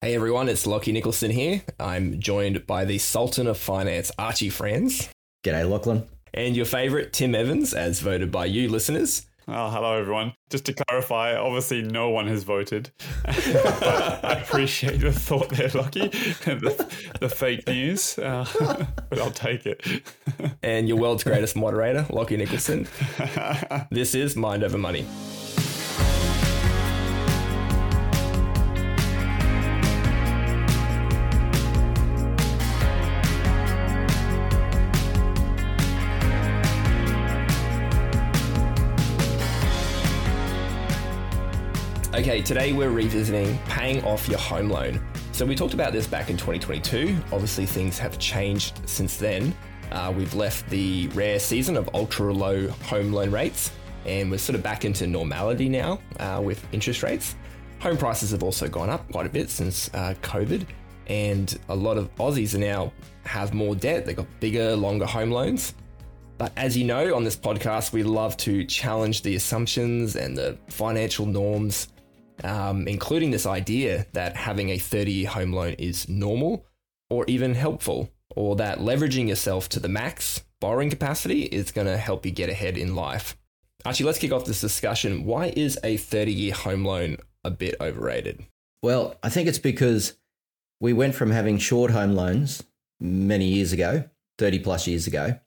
Hey everyone, it's Lachy Nicolson here. I'm joined by the Sultan of Finance, Archie Franz, G'day, Lachlan. and your favourite, Tim Evans, as voted by you listeners. Oh, hello everyone. Just to clarify, obviously no one has voted. but I appreciate the thought there, Lucky. the, the fake news, uh, but I'll take it. And your world's greatest moderator, Lachy Nicolson. This is Mind Over Money. Okay, today we're revisiting paying off your home loan. So, we talked about this back in 2022. Obviously, things have changed since then. Uh, we've left the rare season of ultra low home loan rates, and we're sort of back into normality now uh, with interest rates. Home prices have also gone up quite a bit since uh, COVID, and a lot of Aussies now have more debt. They've got bigger, longer home loans. But as you know, on this podcast, we love to challenge the assumptions and the financial norms, um, including this idea that having a 30 year home loan is normal or even helpful, or that leveraging yourself to the max borrowing capacity is going to help you get ahead in life. Actually, let's kick off this discussion. Why is a 30 year home loan a bit overrated? Well, I think it's because we went from having short home loans many years ago, 30 plus years ago,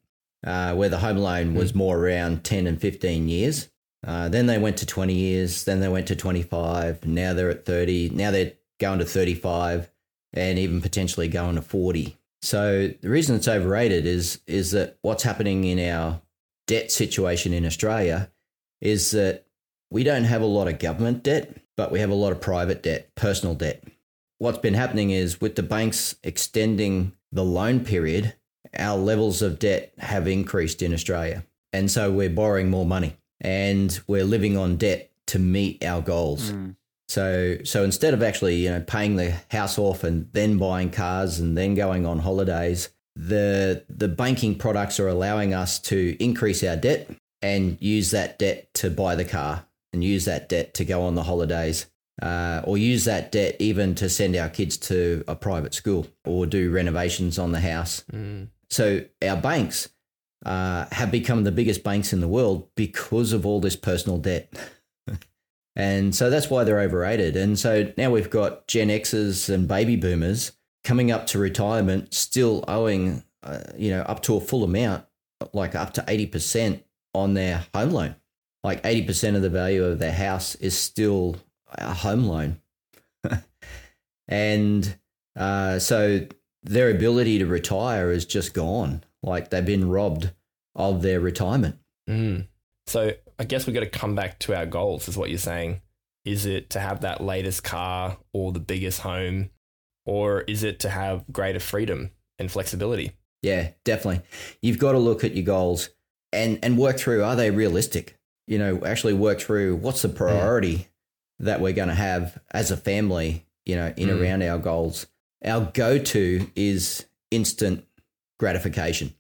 uh, where the home loan was more around 10 and 15 years. Uh, then they went to 20 years, then they went to 25, now they're at 30, now they're going to 35 and even potentially going to 40. So the reason it's overrated is is that what's happening in our debt situation in Australia is that we don't have a lot of government debt, but we have a lot of private debt, personal debt. What's been happening is with the banks extending the loan period, our levels of debt have increased in Australia. And so we're borrowing more money and we're living on debt to meet our goals. So so instead of actually, you know, paying the house off and then buying cars and then going on holidays, the the banking products are allowing us to increase our debt and use that debt to buy the car and use that debt to go on the holidays. Uh, or use that debt even to send our kids to a private school or do renovations on the house. So our banks uh, have become the biggest banks in the world because of all this personal debt. and so that's why they're overrated. And so now we've got Gen Xers and baby boomers coming up to retirement still owing, uh, you know, up to a full amount, like up to 80% on their home loan. Like 80% of the value of their house is still a home loan. and uh, so their ability to retire is just gone. Like they've been robbed of their retirement. Mm. So I guess we've got to come back to our goals, is what you're saying. Is it to have that latest car or the biggest home, or is it to have greater freedom and flexibility? Yeah, definitely. You've got to look at your goals and and work through are they realistic? You know, actually work through what's the priority that we're going to have as a family, you know, in Mm. around our goals. Our go-to is instant gratification.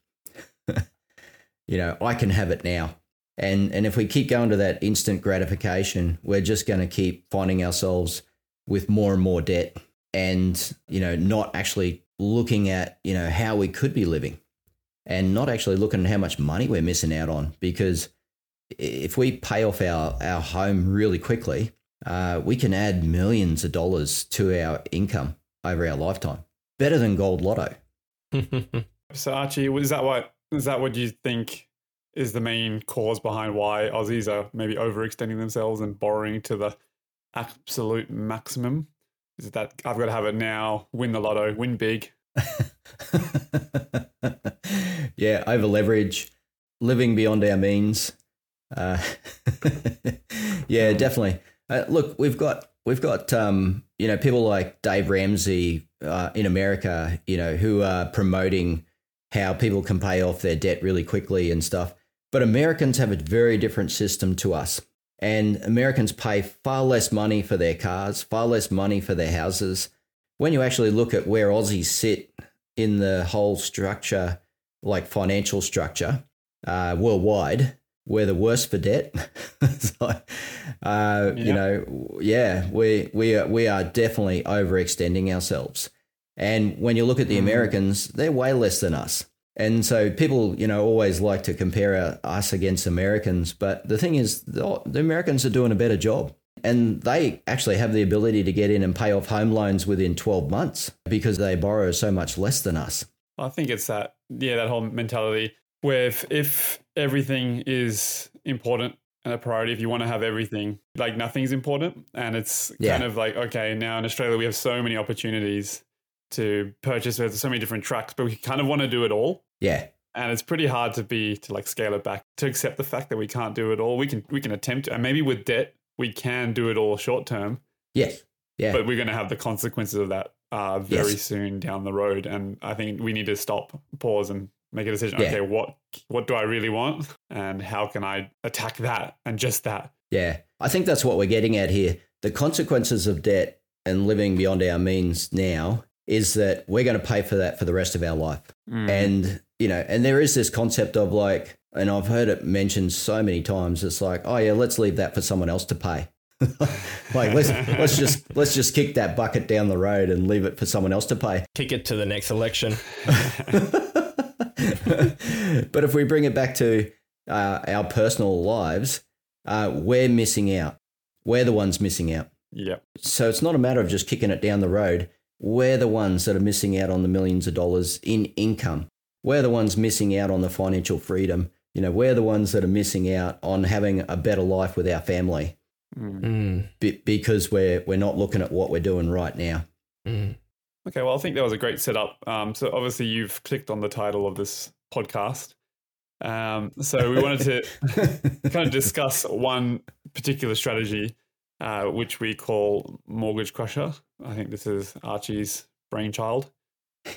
you know, I can have it now. And and if we keep going to that instant gratification, we're just going to keep finding ourselves with more and more debt and, you know, not actually looking at, you know, how we could be living and not actually looking at how much money we're missing out on because if we pay off our, our home really quickly, uh, we can add millions of dollars to our income over our lifetime. Better than gold lotto. So, Archie, is that what is that what you think is the main cause behind why Aussies are maybe overextending themselves and borrowing to the absolute maximum? Is it that I've got to have it now, win the lotto, win big? yeah, over leverage, living beyond our means. Uh, yeah, definitely. Uh, look, we've got we've got um, you know people like Dave Ramsey uh, in America, you know, who are promoting how people can pay off their debt really quickly and stuff. But Americans have a very different system to us. And Americans pay far less money for their cars, far less money for their houses. When you actually look at where Aussies sit in the whole structure, like financial structure uh, worldwide, we're the worst for debt. so, uh, Yeah. You know, yeah, we we are, we are definitely overextending ourselves. And when you look at the Mm. Americans, they're way less than us. And so people, you know, always like to compare us against Americans. But the thing is, the, the Americans are doing a better job. And they actually have the ability to get in and pay off home loans within 12 months because they borrow so much less than us. I think it's that, yeah, that whole mentality where if, if everything is important and a priority, if you want to have everything, like nothing's important. And it's Yeah. kind of like, okay, now in Australia, we have so many opportunities to purchase. There's so many different tracks, but we kind of want to do it all. Yeah. And it's pretty hard to be, to like scale it back, to accept the fact that we can't do it all. We can, we can attempt, and maybe with debt, we can do it all short term, Yes. Yeah. but we're going to have the consequences of that uh, very Yes. soon down the road. And I think we need to stop, pause, and make a decision. Yeah. Okay, what what do I really want, and how can I attack that and just that? Yeah, I think that's what we're getting at here. The consequences of debt and living beyond our means now is that we're going to pay for that for the rest of our life. Mm. And, you know, and there is this concept of like, and I've heard it mentioned so many times, it's like, oh yeah, let's leave that for someone else to pay. like let's let's just let's just kick that bucket down the road and leave it for someone else to pay. Kick it to the next election. but if we bring it back to uh, our personal lives, uh, we're missing out. We're the ones missing out. Yep. So it's not a matter of just kicking it down the road. We're the ones that are missing out on the millions of dollars in income. We're the ones missing out on the financial freedom. You know, we're the ones that are missing out on having a better life with our family Mm. Mm, be- because we're we're not looking at what we're doing right now. mm. Okay, well, I think that was a great setup. Um, so obviously, you've clicked on the title of this podcast. Um, so we wanted to kind of discuss one particular strategy, uh, which we call Mortgage Crusher. I think this is Archie's brainchild,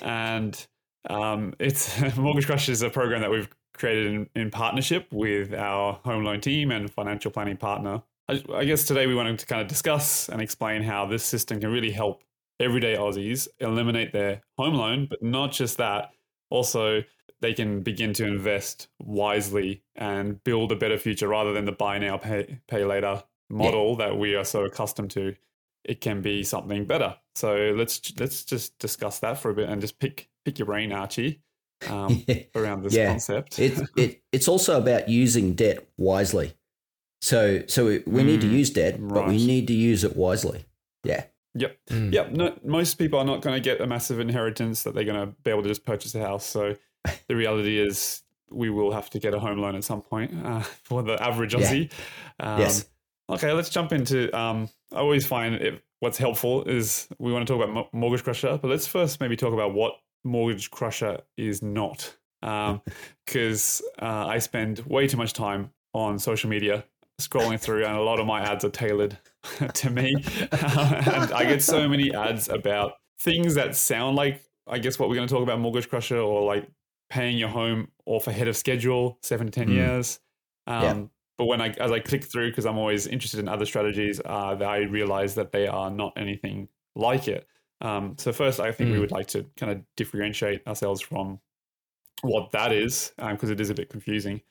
and um, it's Mortgage Crusher is a program that we've created in, in partnership with our home loan team and financial planning partner. I, I guess today we wanted to kind of discuss and explain how this system can really help everyday Aussies eliminate their home loan, but not just that, also they can begin to invest wisely and build a better future rather than the buy now, pay, pay later model that we are so accustomed to. It can be something better. So let's let's just discuss that for a bit and just pick pick your brain, Archie, um, around this Yeah. concept. it, it it's also about using debt wisely. So so we, we need to Mm, use debt, but we need to use it wisely. Yeah. Yep. Mm. Yep. No, most people are not going to get a massive inheritance that they're going to be able to just purchase a house. So the reality is we will have to get a home loan at some point uh, for the average Yeah. Aussie. Um, Yes. Okay, let's jump into. Um, I always find it, what's helpful is we want to talk about Mortgage Crusher, but let's first maybe talk about what Mortgage Crusher is not. Because uh, I spend way too much time on social media scrolling through, and a lot of my ads are tailored to me. and I get so many ads about things that sound like, I guess, what we're going to talk about Mortgage Crusher or like paying your home off ahead of schedule, seven to 10 Mm. years. Um, Yeah. But when I, as I click through, because I'm always interested in other strategies, uh, I realize that they are not anything like it. Um, so first, I think we Mm. would like to kind of differentiate ourselves from what that is, because it is a bit confusing.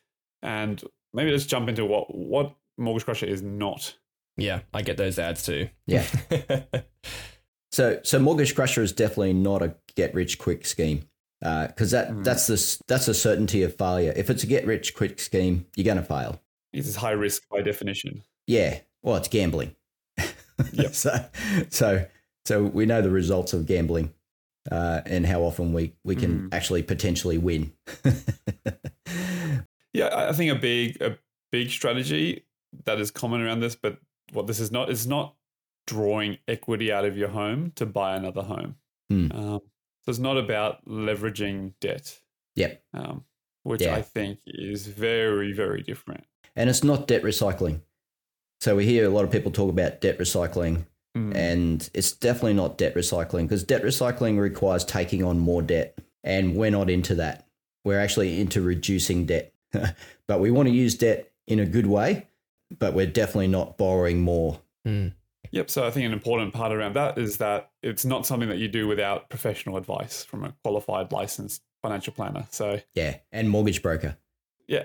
And maybe let's jump into what what Mortgage Crusher is not. Yeah, I get those ads too. Yeah. So so mortgage crusher is definitely not a get rich quick scheme. Because that Mm. that's the that's a certainty of failure. If it's a get rich quick scheme, you're going to fail. It is high risk by definition. Yeah, well, it's gambling. Yep. so so so we know the results of gambling uh, and how often we we can Mm. actually potentially win. Yeah, I think a big a big strategy that is common around this, but what this is not is not drawing equity out of your home to buy another home. Hmm. Um, so it's not about leveraging debt, yep, um, which Yeah. I think is very very different. And it's not debt recycling. So we hear a lot of people talk about debt recycling, Mm. and it's definitely not debt recycling because debt recycling requires taking on more debt, and we're not into that. We're actually into reducing debt, but we want to use debt in a good way. But we're definitely not borrowing more. Mm. Yep. So I think an important part around that is that it's not something that you do without professional advice from a qualified licensed financial planner. So Yeah, and mortgage broker. yeah,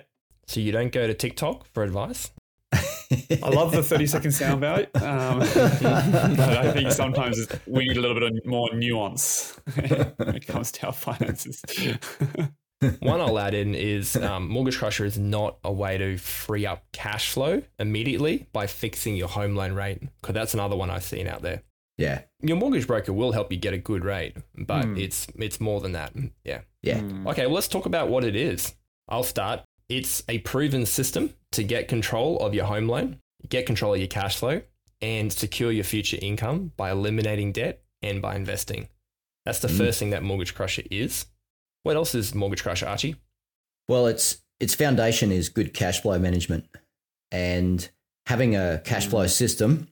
So you don't go to TikTok for advice? I love the 30 second soundbite, um, but I think sometimes we need a little bit of more nuance when it comes to our finances. One I'll add in is um, Mortgage Crusher is not a way to free up cash flow immediately by fixing your home loan rate, because that's another one I've seen out there. Yeah. Your mortgage broker will help you get a good rate, but Hmm. it's it's more than that. Yeah. Yeah. Hmm. Okay, well, let's talk about what it is. I'll start. It's a proven system to get control of your home loan, get control of your cash flow, and secure your future income by eliminating debt and by investing. That's the Mm. first thing that Mortgage Crusher is. What else is Mortgage Crusher, Archie? Well, its its foundation is good cash flow management and having a cash flow system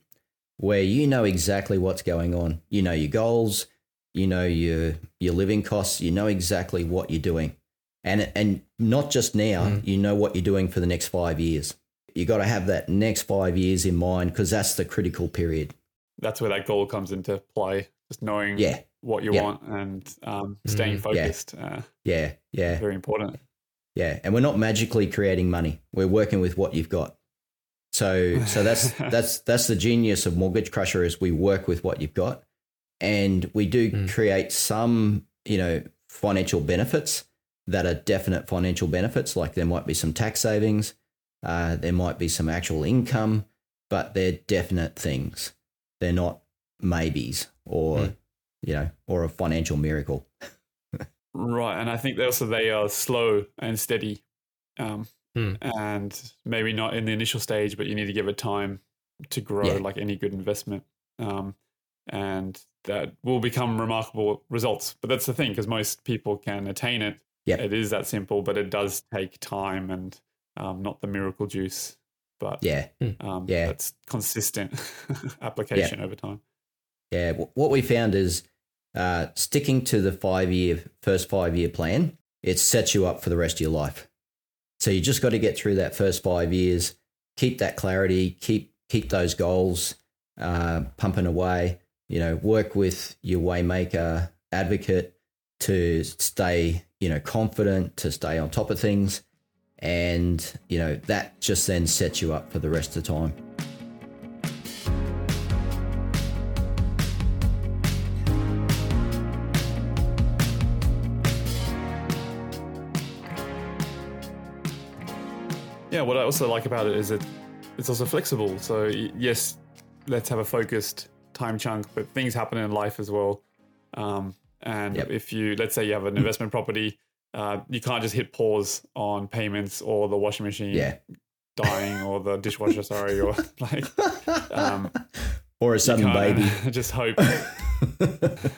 where you know exactly what's going on. You know your goals, you know your your living costs, you know exactly what you're doing. And and not just now, Mm. you know what you're doing for the next 5 years. You got to have that next 5 years in mind because that's the critical period. That's where that goal comes into play. Just knowing Yeah. what you Yeah. want and um, staying Mm, yeah. focused. Uh, Yeah. Yeah. very important. Yeah, and we're not magically creating money. We're working with what you've got. So, so that's that's that's the genius of Mortgage Crusher is we work with what you've got, and we do Mm. create some you know financial benefits that are definite financial benefits. Like there might be some tax savings, uh, there might be some actual income, but they're definite things. They're not maybes or Mm. you know or a financial miracle. Right, and I think they also they are slow and steady, um, Hmm. and maybe not in the initial stage, but you need to give it time to grow, Yeah. like any good investment, um, and that will become remarkable results. But that's the thing, because most people can attain it. Yep. It is that simple, but it does take time and um, not the miracle juice, but Yeah, um, Yeah. that's consistent application over time. Yeah, what we found is uh, sticking to the five year first five year plan. It sets you up for the rest of your life. So you just got to get through that first five years, keep that clarity, keep keep those goals uh, pumping away. You know, work with your Waymaker advocate to stay you know confident, to stay on top of things, and you know that just then sets you up for the rest of the time. Yeah, what I also like about it is that it's also flexible. So yes, let's have a focused time chunk, but things happen in life as well. Um, and Yep. if you, let's say you have an investment property, uh, you can't just hit pause on payments or the washing machine Yeah. dying or the dishwasher, sorry, or like um, or a sudden baby. just hope.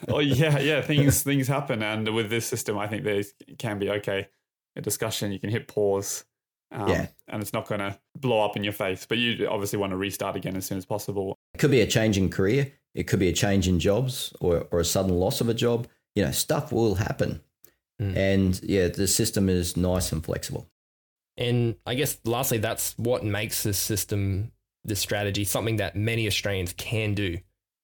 oh yeah, yeah, things things happen, and with this system, I think there can be okay a discussion. You can hit pause, um, Yeah. and it's not going to blow up in your face. But you obviously want to restart again as soon as possible. It could be a change in career. It could be a change in jobs or, or a sudden loss of a job. You know, stuff will happen. Mm. And yeah, the system is nice and flexible. And I guess lastly, that's what makes this system, this strategy, something that many Australians can do.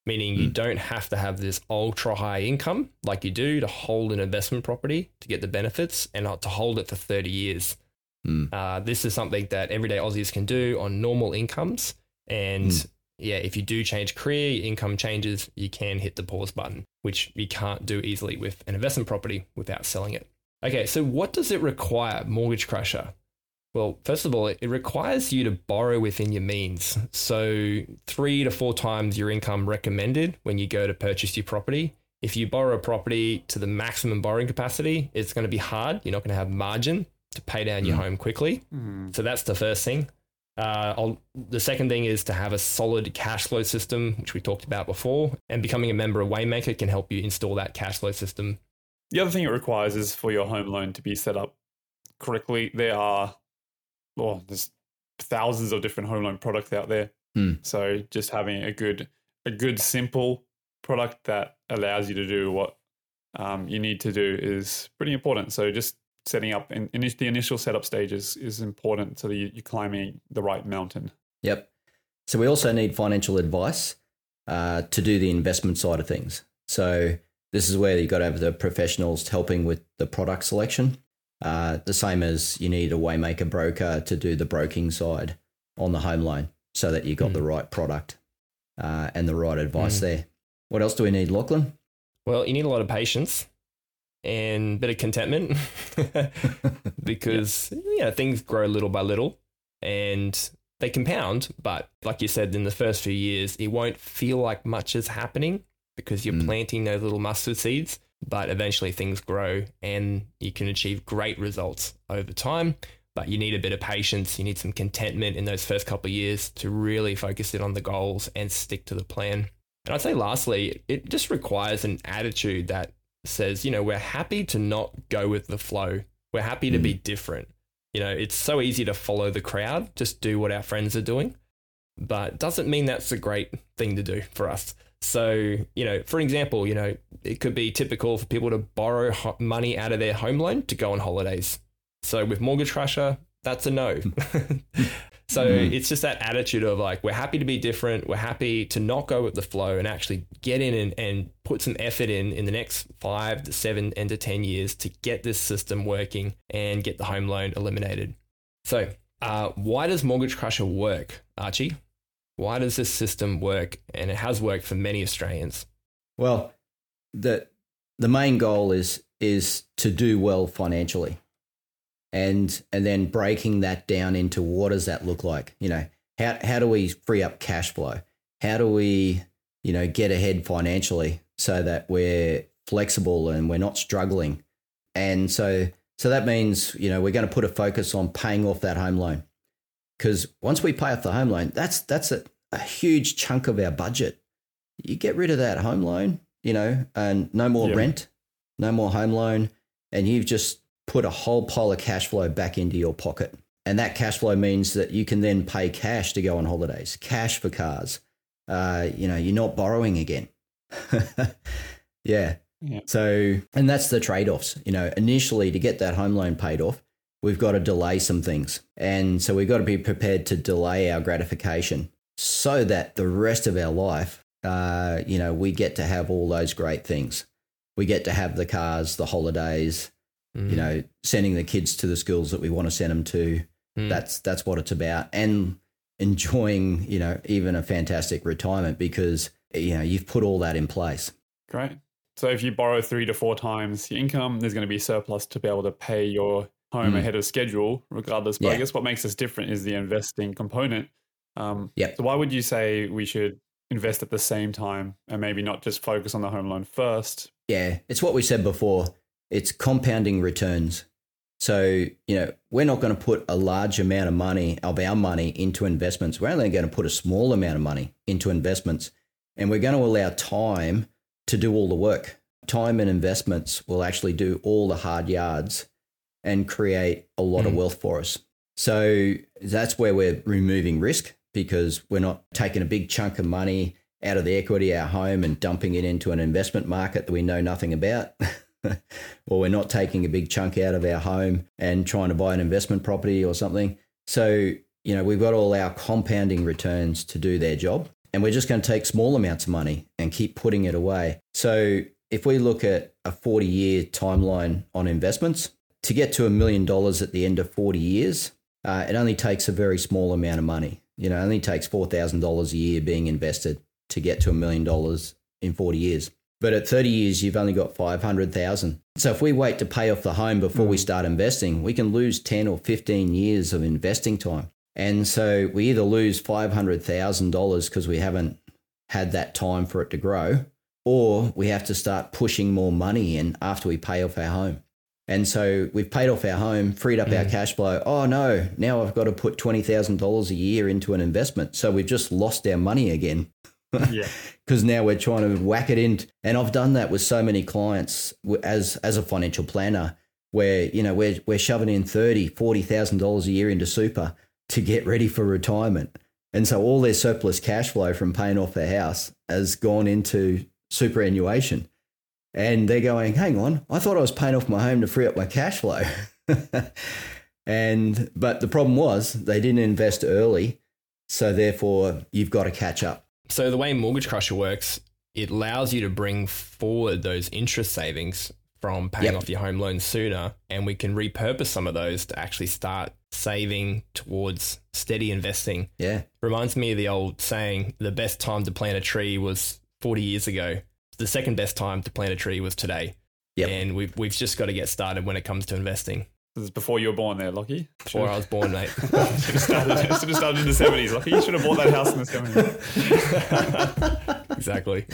Meaning you Mm. don't have to have this ultra high income like you do to hold an investment property to get the benefits and not to hold it for 30 years. Mm. Uh, this is something that everyday Aussies can do on normal incomes. And Mm. Yeah, if you do change career, your income changes, you can hit the pause button, which you can't do easily with an investment property without selling it. Okay, so what does it require, Mortgage Crusher? Well, first of all, it requires you to borrow within your means. So, three to four times your income recommended when you go to purchase your property. If you borrow a property to the maximum borrowing capacity, it's going to be hard. You're not going to have margin to pay down your Mm. home quickly. So that's the first thing. Uh, I'll, the second thing is to have a solid cash flow system, which we talked about before, and becoming a member of Waymaker can help you install that cash flow system. The other thing it requires is for your home loan to be set up correctly. There are, well, there's thousands of different home loan products out there. Hmm. So just having a good, a good simple product that allows you to do what um, you need to do is pretty important. So just setting up in, in the initial setup stages is important so that you, you're climbing the right mountain. Yep. So we also need financial advice uh, to do the investment side of things. So this is where you've got to have the professionals helping with the product selection. Uh, the same as you need a Waymaker broker to do the broking side on the home loan so that you've got Mm. the right product uh, and the right advice Mm. there. What else do we need, Lachlan? Well, you need a lot of patience and a bit of contentment because you know things grow little by little and they compound. But like you said, in the first few years, it won't feel like much is happening because you're Mm. planting those little mustard seeds. But eventually, things grow and you can achieve great results over time. But you need a bit of patience. You need some contentment in those first couple of years to really focus in on the goals and stick to the plan. And I'd say, lastly, it just requires an attitude that says, you know, we're happy to not go with the flow. We're happy to be mm. different. You know, it's so easy to follow the crowd, just do what our friends are doing, but doesn't mean that's a great thing to do for us. So, you know, for example, you know, it could be typical for people to borrow ho- money out of their home loan to go on holidays. So with Mortgage Crusher, that's a no. Hmm. so Mm. it's just that attitude of like, we're happy to be different. We're happy to not go with the flow and actually get in and, and put some effort in in the next five to seven and to 10 years to get this system working and get the home loan eliminated. So, uh, why does Mortgage Crusher work, Archie? Why does this system work? And it has worked for many Australians. Well, the the main goal is is to do well financially, and and then breaking that down into what does that look like? You know, how how do we free up cash flow? How do we you know get ahead financially so that we're flexible and we're not struggling? And so so that means you know we're going to put a focus on paying off that home loan because once we pay off the home loan, that's that's a, a huge chunk of our budget. You get rid of that home loan, you know, and no more rent, no more home loan, and you've just put a whole pile of cash flow back into your pocket. And that cash flow means that you can then pay cash to go on holidays, cash for cars. Uh, you know, you're not borrowing again. yeah. Yeah. So, and that's the trade offs. You know, initially to get that home loan paid off, we've got to delay some things. And so we've got to be prepared to delay our gratification so that the rest of our life, uh, you know, we get to have all those great things. We get to have the cars, the holidays, Mm. you know, sending the kids to the schools that we want to send them to. Mm. That's that's what it's about, and enjoying, you know, even a fantastic retirement because you know you've put all that in place. Great. So if you borrow three to four times your income, there's going to be surplus to be able to pay your home Mm. ahead of schedule, regardless. But I guess what makes us different is the investing component. Um, Yep. So why would you say we should invest at the same time and maybe not just focus on the home loan first? Yeah, it's what we said before. It's compounding returns. So, you know, we're not going to put a large amount of money, of our money, into investments. We're only going to put a small amount of money into investments. And we're going to allow time to do all the work. Time and investments will actually do all the hard yards and create a lot of Mm. wealth for us. So that's where we're removing risk because we're not taking a big chunk of money out of the equity of our home and dumping it into an investment market that we know nothing about. or we're not taking a big chunk out of our home and trying to buy an investment property or something. So, you know, we've got all our compounding returns to do their job. And we're just going to take small amounts of money and keep putting it away. So, if we look at a 40 year timeline on investments, to get to a million dollars at the end of 40 years, uh, it only takes a very small amount of money. You know, it only takes $4,000 a year being invested to get to a million dollars in 40 years. But at 30 years, you've only got 500,000. So if we wait to pay off the home before we hmm. start investing, we can lose 10 or 15 years of investing time. And so we either lose $500,000 because we haven't had that time for it to grow, or we have to start pushing more money in after we pay off our home. And so we've paid off our home, freed up our hmm. cash flow. Oh no, now I've got to put $20,000 a year into an investment. So we've just lost our money again yeah. because now we're trying to whack it in. And I've done that with so many clients as as a financial planner, where you know we're we're shoving in thirty, forty thousand dollars a year into super to get ready for retirement, and so all their surplus cash flow from paying off their house has gone into superannuation. And they're going, hang on, I thought I was paying off my home to free up my cash flow. and but the problem was they didn't invest early, so therefore you've got to catch up. So the way Mortgage Crusher works, it allows you to bring forward those interest savings from paying Yep. off your home loan sooner, and we can repurpose some of those to actually start saving towards steady investing. Yeah. Reminds me of the old saying the best time to plant a tree was 40 years ago. The second best time to plant a tree was today. Yep. And we've, we've just got to get started when it comes to investing. This is before you were born there, Lachy. Before I was born, mate. should have started, should have started in the 70s, Lachy. You should have bought that house in the 70s. exactly.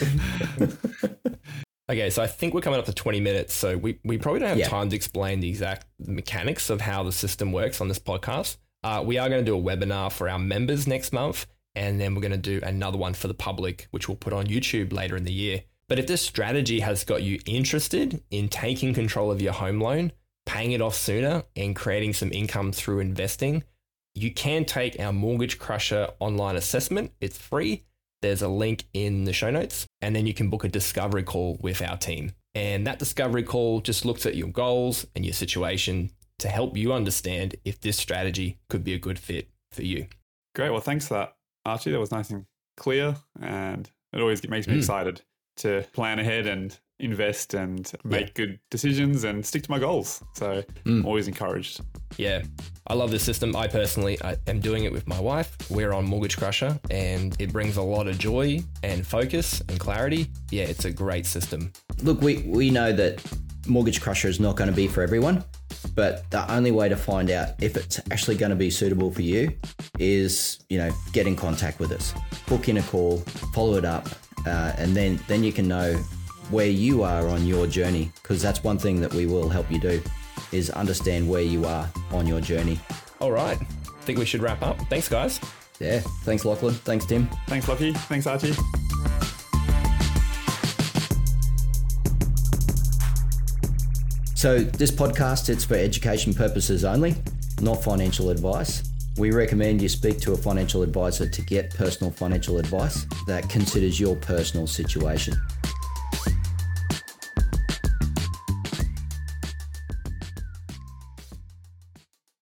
okay, so I think we're coming up to 20 minutes. So we, we probably don't have Yeah. time to explain the exact mechanics of how the system works on this podcast. Uh, we are going to do a webinar for our members next month, and then we're going to do another one for the public, which we'll put on YouTube later in the year. But if this strategy has got you interested in taking control of your home loan, paying it off sooner, and creating some income through investing, you can take our Mortgage Crusher online assessment. It's free. There's a link in the show notes, and then you can book a discovery call with our team. And that discovery call just looks at your goals and your situation to help you understand if this strategy could be a good fit for you. Great. Well, thanks for that, Archie. That was nice and clear. And it always makes me Mm. excited to plan ahead and invest and make good decisions and stick to my goals. So mm. I'm always encouraged. Yeah, I love this system. I personally I am doing it with my wife. We're on Mortgage Crusher, and it brings a lot of joy and focus and clarity. Yeah, it's a great system. Look, we, we know that Mortgage Crusher is not going to be for everyone, but the only way to find out if it's actually going to be suitable for you is, you know, get in contact with us, book in a call, follow it up, uh, and then then you can know where you are on your journey. Because that's one thing that we will help you do is understand where you are on your journey. All right, I think we should wrap up. Thanks, guys. Yeah. Thanks, Lachlan. Thanks, Tim. Thanks, Lachy. Thanks, Archie. So this podcast it's for education purposes only, not financial advice. We recommend you speak to a financial advisor to get personal financial advice that considers your personal situation.